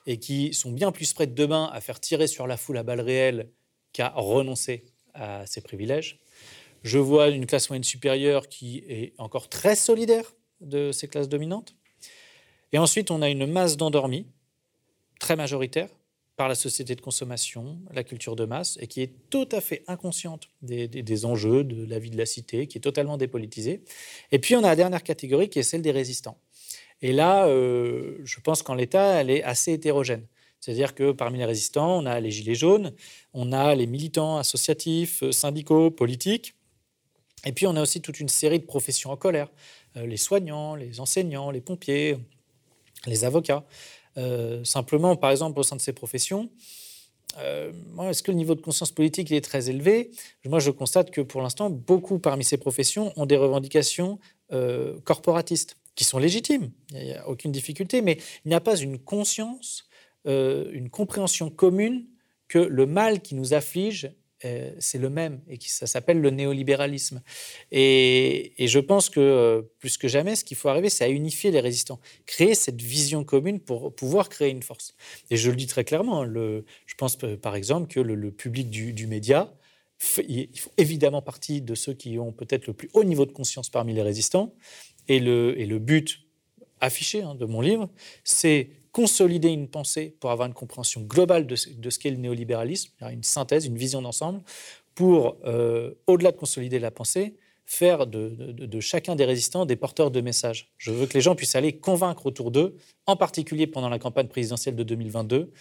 et qui sont bien plus prêtes demain à faire tirer sur la foule à balles réelles qu'à renoncer à ses privilèges. Je vois une classe moyenne supérieure qui est encore très solidaire de ces classes dominantes. Et ensuite, on a une masse d'endormis, très majoritaire, par la société de consommation, la culture de masse, et qui est tout à fait inconsciente des, enjeux de la vie de la cité, qui est totalement dépolitisée. Et puis on a la dernière catégorie qui est celle des résistants. Et là, euh, je pense qu'en l'état, elle est assez hétérogène. C'est-à-dire que parmi les résistants, on a les gilets jaunes, on a les militants associatifs, syndicaux, politiques, et puis on a aussi toute une série de professions en colère, les soignants, les enseignants, les pompiers, les avocats. Euh, simplement, par exemple, au sein de ces professions, euh, est-ce que le niveau de conscience politique est très élevé? Moi, je constate que pour l'instant, beaucoup parmi ces professions ont des revendications euh, corporatistes qui sont légitimes. Il n'y a, aucune difficulté, mais il n'y a pas une conscience, une compréhension commune que le mal qui nous afflige euh, c'est le même et qui, ça s'appelle le néolibéralisme. Et, je pense que euh, plus que jamais, ce qu'il faut arriver, c'est à unifier les résistants, créer cette vision commune pour pouvoir créer une force. Et je le dis très clairement, hein, je pense euh, par exemple que le, public du, média, il faut évidemment partie de ceux qui ont peut-être le plus haut niveau de conscience parmi les résistants. Et le, et le but affiché hein, de mon livre, c'est consolider une pensée pour avoir une compréhension globale de, ce qu'est le néolibéralisme, une synthèse, une vision d'ensemble, pour, euh, au-delà de consolider la pensée, faire de, chacun des résistants des porteurs de messages. Je veux que les gens puissent aller convaincre autour d'eux, en particulier pendant la campagne présidentielle de 2022,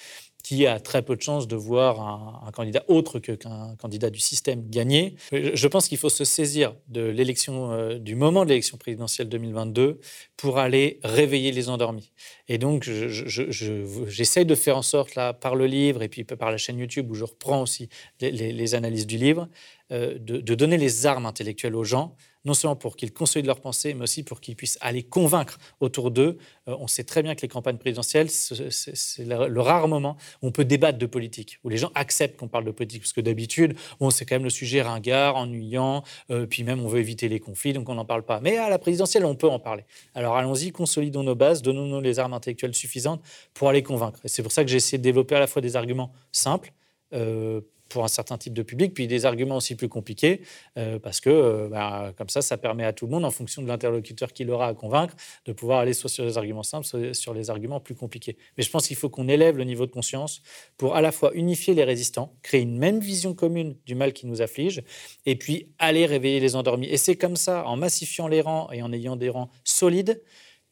qui a très peu de chances de voir un, candidat autre qu'un candidat du système gagner. Je pense qu'il faut se saisir de l'élection, euh, du moment de l'élection présidentielle 2022 pour aller réveiller les endormis. Et donc, j'essaie de faire en sorte, là, par le livre et puis par la chaîne YouTube où je reprends aussi les, analyses du livre, euh, de donner les armes intellectuelles aux gens non seulement pour qu'ils consolident leurs pensées, mais aussi pour qu'ils puissent aller convaincre autour d'eux. Euh, on sait très bien que les campagnes présidentielles, c'est le, rare moment où on peut débattre de politique, où les gens acceptent qu'on parle de politique, parce que d'habitude, on c'est quand même le sujet ringard, ennuyant, euh, puis même on veut éviter les conflits, donc on n'en parle pas. Mais à la présidentielle, on peut en parler. Alors allons-y, consolidons nos bases, donnons-nous les armes intellectuelles suffisantes pour aller convaincre. Et c'est pour ça que j'ai essayé de développer à la fois des arguments simples, euh, pour un certain type de public, puis des arguments aussi plus compliqués, euh, parce que euh, bah, comme ça, ça permet à tout le monde, en fonction de l'interlocuteur qu'il aura à convaincre, de pouvoir aller soit sur les arguments simples, soit sur les arguments plus compliqués. Mais je pense qu'il faut qu'on élève le niveau de conscience pour à la fois unifier les résistants, créer une même vision commune du mal qui nous afflige, et puis aller réveiller les endormis. Et c'est comme ça, en massifiant les rangs et en ayant des rangs solides,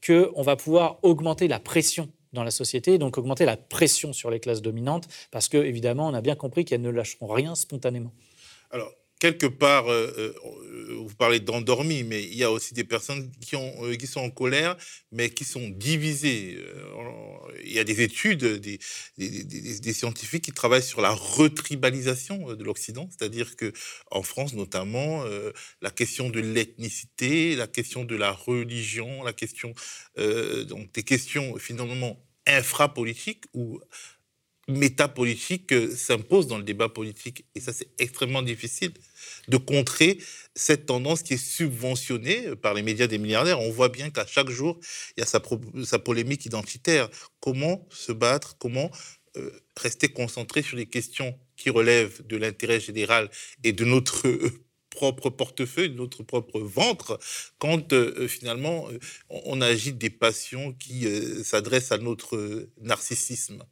qu'on va pouvoir augmenter la pression dans la société, donc augmenter la pression sur les classes dominantes, parce que évidemment, on a bien compris qu'elles ne lâcheront rien spontanément. Quelque part, euh, euh, vous parlez d'endormis, mais il y a aussi des personnes qui, euh, sont en colère, mais qui sont divisées. il y a des études, des, des, scientifiques qui travaillent sur la retribalisation de l'Occident, c'est-à-dire que en France notamment, la question de l'ethnicité, la question de la religion, la question donc des questions finalement infrapolitiques ou métapolitique s'impose dans le débat politique. Et ça, c'est extrêmement difficile de contrer cette tendance qui est subventionnée par les médias des milliardaires. On voit bien qu'à chaque jour, il y a sa, polémique identitaire. Comment se battre? Comment euh, rester concentré sur les questions qui relèvent de l'intérêt général et de notre propre portefeuille, de notre propre ventre, quand euh, finalement on, agite des passions qui euh, s'adressent à notre narcissisme?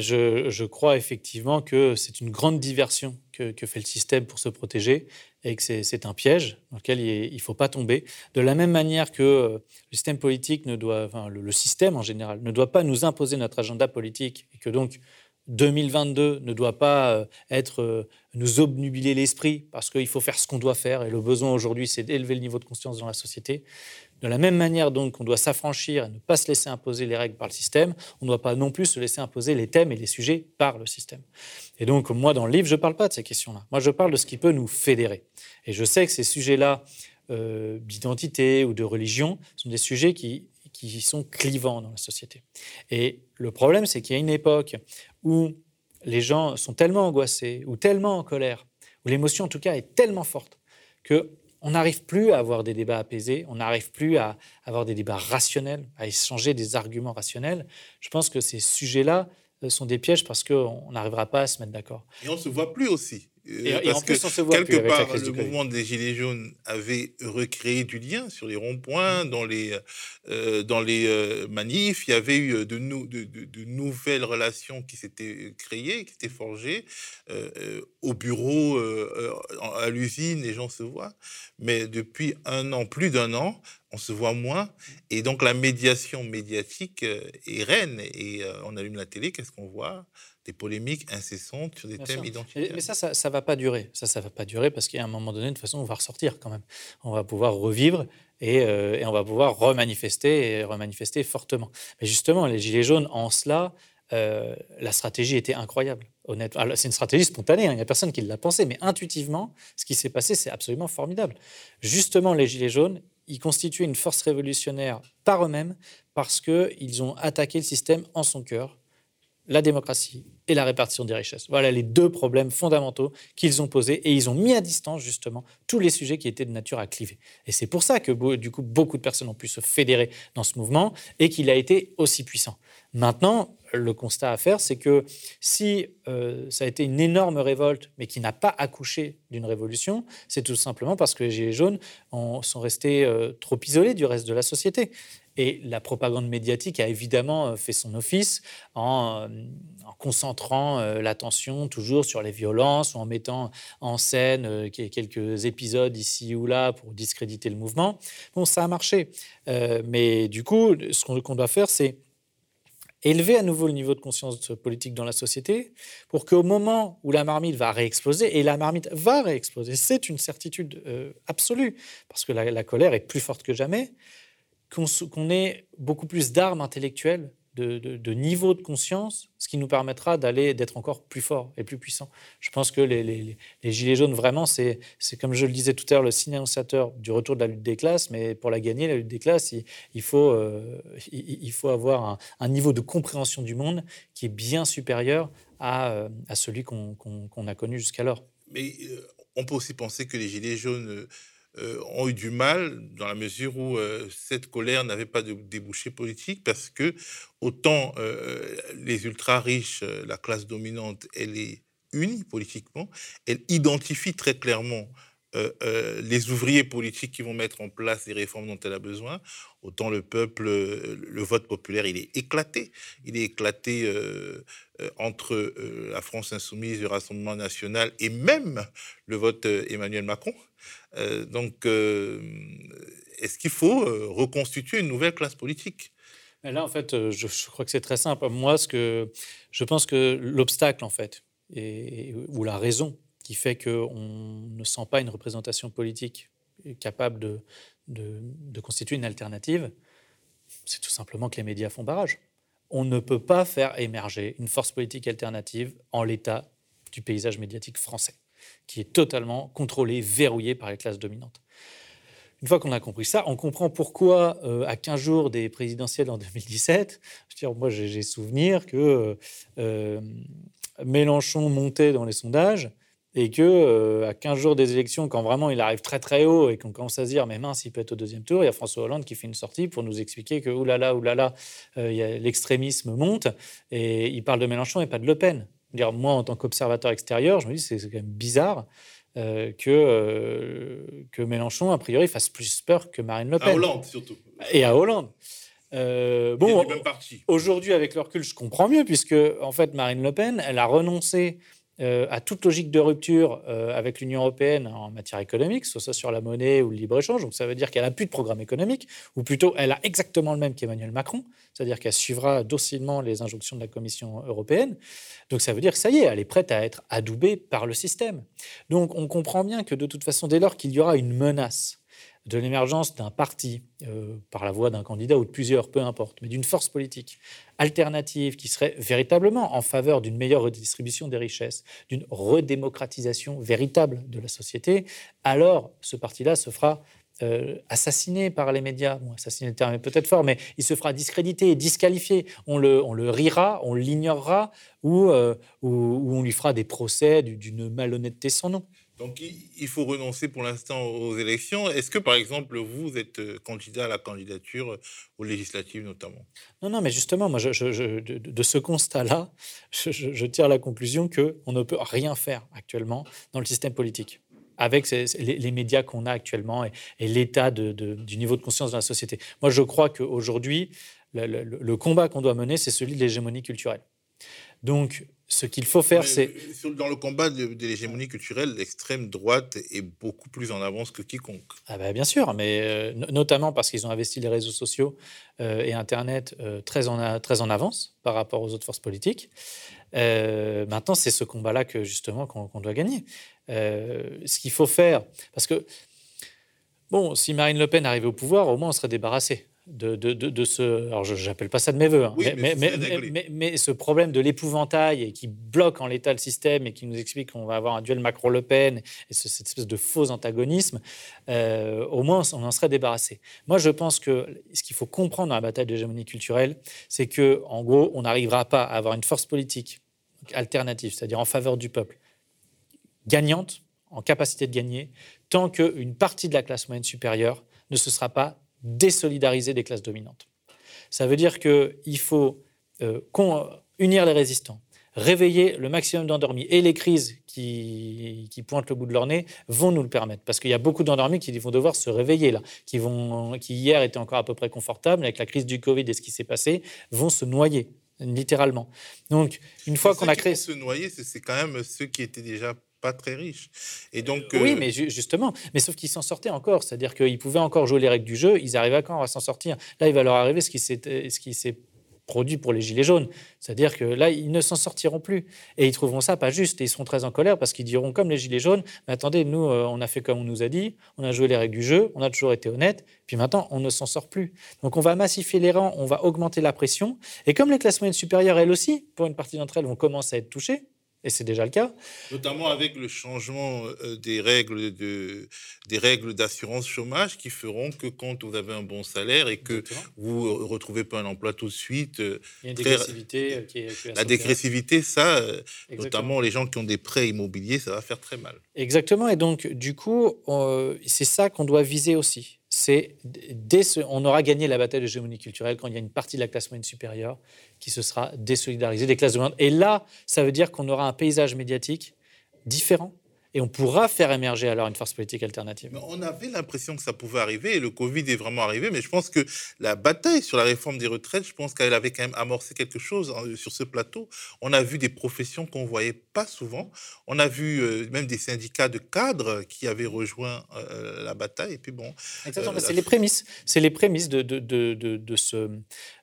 Je, crois effectivement que c'est une grande diversion que, fait le système pour se protéger et que c'est un piège dans lequel il ne faut pas tomber. De la même manière que euh, le système politique ne doit, le, système en général, ne doit pas nous imposer notre agenda politique et que donc 2022 ne doit pas euh, être euh, nous obnubiler l'esprit parce qu'il faut faire ce qu'on doit faire et le besoin aujourd'hui c'est d'élever le niveau de conscience dans la société. De la même manière donc qu'on doit s'affranchir et ne pas se laisser imposer les règles par le système, on ne doit pas non plus se laisser imposer les thèmes et les sujets par le système. Et donc moi dans le livre je ne parle pas de ces questions-là. Moi je parle de ce qui peut nous fédérer. Et je sais que ces sujets-là euh, d'identité ou de religion sont des sujets qui qui sont clivants dans la société. Et le problème, c'est qu'il y a une époque où les gens sont tellement angoissés ou tellement en colère, où l'émotion en tout cas est tellement forte, que on n'arrive plus à avoir des débats apaisés, on n'arrive plus à avoir des débats rationnels, à échanger des arguments rationnels. Je pense que ces sujets-là euh, sont des pièges parce qu'on n'arrivera pas à se mettre d'accord. Et on ne se voit plus aussi. Euh, parce que quelque part, le mouvement des Gilets jaunes avait recréé du lien sur les ronds-points, mmh. dans les, euh, dans les euh, manifs. Il y avait eu de, de, nouvelles relations qui s'étaient créées, qui s'étaient forgées. au bureau, à l'usine, les gens se voient. Mais depuis un an, plus d'un an, on se voit moins. Et donc la médiation médiatique est reine. Et on allume la télé, qu'est-ce qu'on voit? Des polémiques incessantes sur des thèmes identitaires. Mais ça, ça ne va pas durer. Ça, ça va pas durer parce qu'à un moment donné, de toute façon, on va ressortir quand même. On va pouvoir revivre et, euh, et on va pouvoir remanifester et remanifester fortement. Mais justement, les Gilets jaunes, en cela, euh, la stratégie était incroyable. Honnêtement, c'est une stratégie spontanée, hein, il n'y a personne qui l'a pensé, mais intuitivement, ce qui s'est passé, c'est absolument formidable. Justement, les Gilets jaunes, ils constituaient une force révolutionnaire par eux-mêmes parce qu'ils ont attaqué le système en son cœur, la démocratie et la répartition des richesses. Voilà les deux problèmes fondamentaux qu'ils ont posés et ils ont mis à distance justement tous les sujets qui étaient de nature à cliver. Et c'est pour ça que du coup beaucoup de personnes ont pu se fédérer dans ce mouvement et qu'il a été aussi puissant. Maintenant, le constat à faire, c'est que si euh, ça a été une énorme révolte, mais qui n'a pas accouché d'une révolution, c'est tout simplement parce que les Gilets jaunes sont restés euh, trop isolés du reste de la société. Et la propagande médiatique a évidemment euh, fait son office en, concentrant l'attention toujours sur les violences ou en mettant en scène quelques épisodes ici ou là pour discréditer le mouvement. Bon, ça a marché. mais du coup, ce qu'on doit faire, c'est élever à nouveau le niveau de conscience politique dans la société pour qu'au moment où la marmite va réexploser, et la marmite va réexploser, c'est une certitude euh, absolue, parce que la, colère est plus forte que jamais, qu'on ait beaucoup plus d'armes intellectuelles de, niveau de conscience, ce qui nous permettra d'aller d'être encore plus fort et plus puissant. Je pense que les, gilets jaunes, vraiment, c'est comme je le disais tout à l'heure, le signe annonciateur du retour de la lutte des classes. Mais pour la gagner, la lutte des classes, il, faut, euh, faut avoir un, niveau de compréhension du monde qui est bien supérieur à, euh, celui qu'on a connu jusqu'alors. Mais euh, on peut aussi penser que les gilets jaunes euh, ont eu du mal dans la mesure où euh, cette colère n'avait pas de débouché politique parce que autant euh, les ultra riches, la classe dominante, elle est unie politiquement, elle identifie très clairement les ouvriers politiques qui vont mettre en place les réformes dont elle a besoin, autant le peuple, le vote populaire, il est éclaté. Il est éclaté entre la France insoumise, le Rassemblement national et même le vote Emmanuel Macron. Euh, donc, euh, est-ce qu'il faut euh, reconstituer une nouvelle classe politique? Là, en fait, je, crois que c'est très simple. Moi, ce que je pense que l'obstacle, en fait, et, ou la raison qui fait qu'on ne sent pas une représentation politique capable de, constituer une alternative, c'est tout simplement que les médias font barrage. On ne peut pas faire émerger une force politique alternative en l'état du paysage médiatique français qui est totalement contrôlé, verrouillé par les classes dominantes. Une fois qu'on a compris ça, on comprend pourquoi, euh, à 15 jours des présidentielles en 2017, je veux moi j'ai souvenir que euh, Mélenchon montait dans les sondages et que euh, à 15 jours des élections, quand vraiment il arrive très très haut et qu'on commence à se dire mais mince, il peut être au deuxième tour, il y a François Hollande qui fait une sortie pour nous expliquer que oulala, oulala, l'extrémisme monte et il parle de Mélenchon et pas de Le Pen dire, moi, en tant qu'observateur extérieur, je me dis c'est quand même bizarre euh, que, euh, que Mélenchon, a priori, fasse plus peur que Marine Le Pen. À Hollande, surtout. Et à Hollande. bon, aujourd'hui, avec le recul, je comprends mieux, puisque en fait, Marine Le Pen, elle a renoncé euh, à toute logique de rupture euh, avec l'Union européenne en matière économique, soit sur la monnaie ou le libre-échange. Donc ça veut dire qu'elle n'a plus de programme économique, ou plutôt elle a exactement le même qu'Emmanuel Macron, c'est-à-dire qu'elle suivra docilement les injonctions de la Commission européenne. Donc ça veut dire que ça y est, elle est prête à être adoubée par le système. Donc on comprend bien que de toute façon, dès lors qu'il y aura une menace de l'émergence d'un parti, euh, par la voix d'un candidat ou de plusieurs, peu importe, mais d'une force politique alternative qui serait véritablement en faveur d'une meilleure redistribution des richesses, d'une redémocratisation véritable de la société, alors ce parti-là se fera euh, assassiné par les médias. Bon, assassiné, le terme est peut-être fort, mais il se fera discréditer et disqualifier. On le, on le rira, on l'ignorera, ou, euh, ou, on lui fera des procès d'une malhonnêteté sans nom. Donc il faut renoncer pour l'instant aux élections. Est-ce que par exemple vous êtes euh, candidat à la candidature euh, aux législatives notamment? Non, non, mais justement, moi, de, ce constat-là, je, tire la conclusion qu'on ne peut rien faire actuellement dans le système politique avec les, médias qu'on a actuellement et, l'état du niveau de conscience de la société. Moi, je crois qu'aujourd'hui, le combat qu'on doit mener, c'est celui de l'hégémonie culturelle. Donc, ce qu'il faut faire, c'est... Dans le combat de, l'hégémonie culturelle, l'extrême droite est beaucoup plus en avance que quiconque. Ah ben bien sûr, mais euh, notamment parce qu'ils ont investi les réseaux sociaux euh, et Internet euh, très, en très en avance par rapport aux autres forces politiques. maintenant, c'est ce combat-là que justement qu'on doit gagner. ce qu'il faut faire, parce que, bon, si Marine Le Pen arrivait au pouvoir, au moins on serait débarrassé de, de, de, ce. Alors, je n'appelle pas ça de mes voeux, hein, mais, mais, mais, ce problème de l'épouvantail et qui bloque en l'état le système et qui nous explique qu'on va avoir un duel Macron-Le Pen et cette espèce de faux antagonisme, euh, au moins on en serait débarrassé. Moi, je pense que ce qu'il faut comprendre dans la bataille de l'hégémonie culturelle, c'est que, en gros, on n'arrivera pas à avoir une force politique alternative, c'est-à-dire en faveur du peuple, gagnante, en capacité de gagner, tant qu'une partie de la classe moyenne supérieure ne se sera pas désolidariser des classes dominantes. Ça veut dire qu'il faut euh, unir les résistants, réveiller le maximum d'endormis. Et les crises qui, pointent le bout de leur nez vont nous le permettre. Parce qu'il y a beaucoup d'endormis qui vont devoir se réveiller là, qui, vont, qui hier étaient encore à peu près confortables, avec la crise du Covid et ce qui s'est passé, vont se noyer littéralement. Donc, une fois qu'on a créé... se noyer, c'est quand même ceux qui étaient déjà pas très riche. Et donc, Oui, euh, mais justement, mais sauf qu'ils s'en sortaient encore, c'est-à-dire qu'ils pouvaient encore jouer les règles du jeu, ils arrivaient encore à s'en sortir. Là, il va leur arriver ce qui s'est produit pour les Gilets jaunes. C'est-à-dire que là, ils ne s'en sortiront plus. Et ils trouveront ça pas juste. Et ils seront très en colère parce qu'ils diront, comme les Gilets jaunes, mais attendez, nous, euh, on a fait comme on nous a dit, on a joué les règles du jeu, on a toujours été honnête, puis maintenant, on ne s'en sort plus. Donc on va massifier les rangs, on va augmenter la pression. Et comme les classes moyennes supérieures, elles aussi, pour une partie d'entre elles, vont commencer à être touchées, et c'est déjà le cas. Notamment avec le changement euh, des règles de, des règles d'assurance chômage qui feront que quand vous avez un bon salaire et que vous ne retrouvez pas un emploi tout de suite, euh, il y a une dégressivité euh, qui est, la dégressivité, ça, notamment les gens qui ont des prêts immobiliers, ça va faire très mal. Exactement. Et donc, du coup, c'est ça qu'on doit viser aussi c'est dès on aura gagné la bataille de l'hégémonie culturelle quand il y a une partie de la classe moyenne supérieure qui se sera désolidarisée des classes dominantes. Et là, ça veut dire qu'on aura un paysage médiatique différent et on pourra faire émerger alors une force politique alternative. on avait l'impression que ça pouvait arriver, et le Covid est vraiment arrivé, mais je pense que la bataille sur la réforme des retraites, je pense qu'elle avait quand même amorcé quelque chose hein, sur ce plateau. On a vu des professions qu'on voyait pas souvent. On a vu euh, même des syndicats de cadres qui avaient rejoint euh, la bataille. Et puis bon. Exactement, euh, c'est les prémices. C'est les prémices de, de, de, de, ce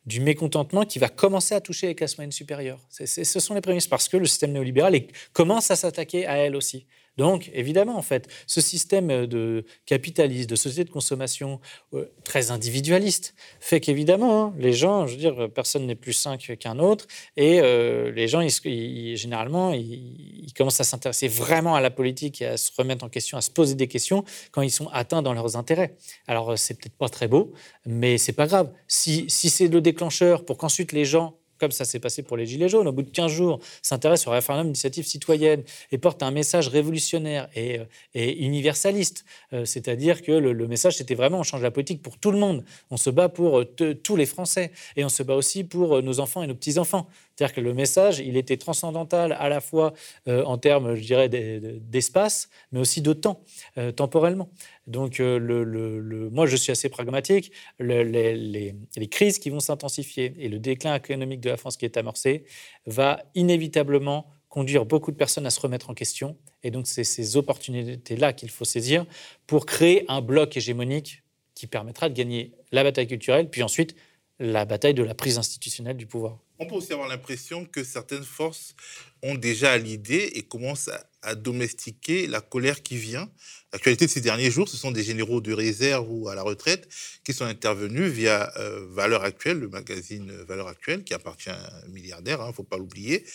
du mécontentement qui va commencer à toucher les classes moyennes supérieures. ce sont les prémices parce que le système néolibéral commence à s'attaquer à elles aussi. Donc, évidemment, en fait, ce système de capitalisme, de société de consommation euh, très individualiste, fait qu'évidemment, hein, les gens, je veux dire, personne n'est plus sain qu'un autre, et euh, les gens, ils, généralement, ils, commencent à s'intéresser vraiment à la politique et à se remettre en question, à se poser des questions quand ils sont atteints dans leurs intérêts. Alors, c'est peut-être pas très beau, mais c'est pas grave. Si, si c'est le déclencheur pour qu'ensuite les gens comme ça s'est passé pour les Gilets jaunes, au bout de 15 jours, s'intéresse au référendum d'initiative citoyenne et porte un message révolutionnaire et, euh, universaliste. Euh, c'est-à-dire que le, message, c'était vraiment on change la politique pour tout le monde. On se bat pour euh, tous les Français et on se bat aussi pour nos enfants et nos petits-enfants. C'est-à-dire que le message, il était transcendantal à la fois euh, en termes, je dirais, d'espace, mais aussi de temps, euh, temporellement. Donc, euh, moi, je suis assez pragmatique. les, les, crises qui vont s'intensifier et le déclin économique de la France qui est amorcé va inévitablement conduire beaucoup de personnes à se remettre en question. Et donc, c'est ces opportunités-là qu'il faut saisir pour créer un bloc hégémonique qui permettra de gagner la bataille culturelle, puis ensuite la bataille de la prise institutionnelle du pouvoir. On peut aussi avoir l'impression que certaines forces ont déjà l'idée et commencent à, domestiquer la colère qui vient. L'actualité de ces derniers jours, ce sont des généraux de réserve ou à la retraite qui sont intervenus via euh, Valeur le magazine Valeur Actuelle, qui appartient à un milliardaire, il hein, ne faut pas l'oublier,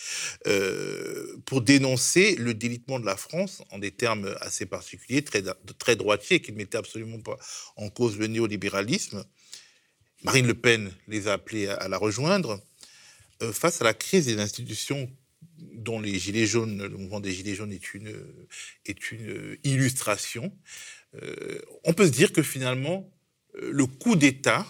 euh, pour dénoncer le délitement de la France en des termes assez particuliers, très, très droitiers, qui ne mettaient absolument pas en cause le néolibéralisme. Marine Le Pen les a appelés à, la rejoindre. Euh, face à la crise des institutions dont les Gilets jaunes, le mouvement des Gilets jaunes est une, est une illustration, euh, on peut se dire que finalement, euh, le coup d'État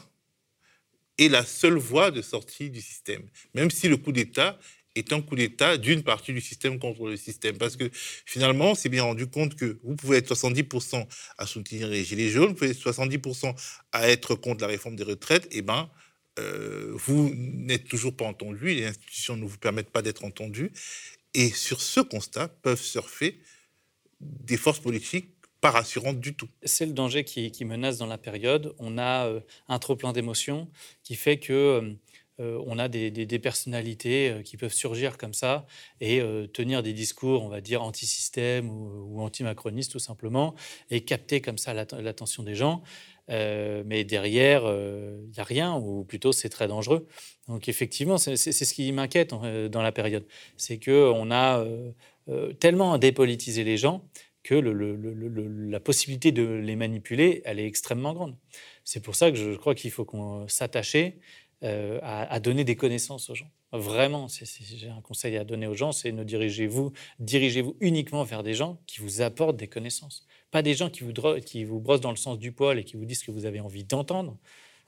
est la seule voie de sortie du système. Même si le coup d'État est un coup d'État d'une partie du système contre le système. Parce que finalement, on s'est bien rendu compte que vous pouvez être 70% à soutenir les Gilets jaunes, vous pouvez être 70% à être contre la réforme des retraites, et eh ben, euh, vous n'êtes toujours pas entendu, les institutions ne vous permettent pas d'être entendu. Et sur ce constat peuvent surfer des forces politiques pas rassurantes du tout. C'est le danger qui, menace dans la période. On a euh, un trop plein d'émotions qui fait que euh, on a des, personnalités qui peuvent surgir comme ça et tenir des discours, on va dire, anti-système ou, anti-macronistes tout simplement, et capter comme ça l'attention des gens. Mais derrière, il n'y a rien, ou plutôt c'est très dangereux. Donc effectivement, c'est ce qui m'inquiète dans la période. C'est qu'on a tellement dépolitisé les gens que la possibilité de les manipuler, elle est extrêmement grande. C'est pour ça que je crois qu'il faut qu'on s'attacher euh, à, donner des connaissances aux gens. Vraiment, j'ai un conseil à donner aux gens, c'est ne dirigez-vous, dirigez-vous uniquement vers des gens qui vous apportent des connaissances. Pas des gens qui vous, qui brossent dans le sens du poil et qui vous disent ce que vous avez envie d'entendre.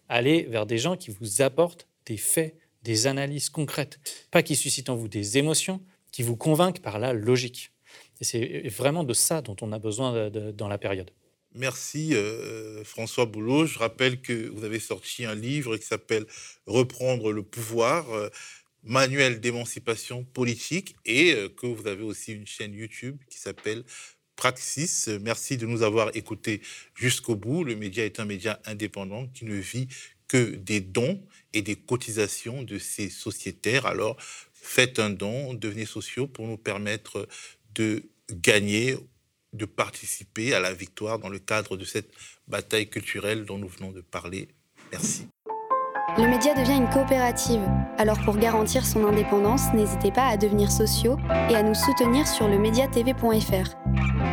Allez vers des gens qui vous apportent des faits, des analyses concrètes, pas qui suscitent en vous des émotions, qui vous convainquent par la logique. C'est vraiment de ça dont on a besoin dans la période. Merci euh, François Boulot. Je rappelle que vous avez sorti un livre qui s'appelle Reprendre le pouvoir, euh, manuel d'émancipation politique, et euh, que vous avez aussi une chaîne YouTube qui s'appelle Praxis. Merci de nous avoir écoutés jusqu'au bout. Le média est un média indépendant qui ne vit que des dons et des cotisations de ses sociétaires. Alors faites un don, devenez sociaux pour nous permettre de gagner de participer à la victoire dans le cadre de cette bataille culturelle dont nous venons de parler. Merci. Le média devient une coopérative. Alors pour garantir son indépendance, n'hésitez pas à devenir sociaux et à nous soutenir sur le mediatv.fr.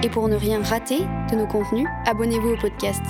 Et pour ne rien rater de nos contenus, abonnez-vous au podcast.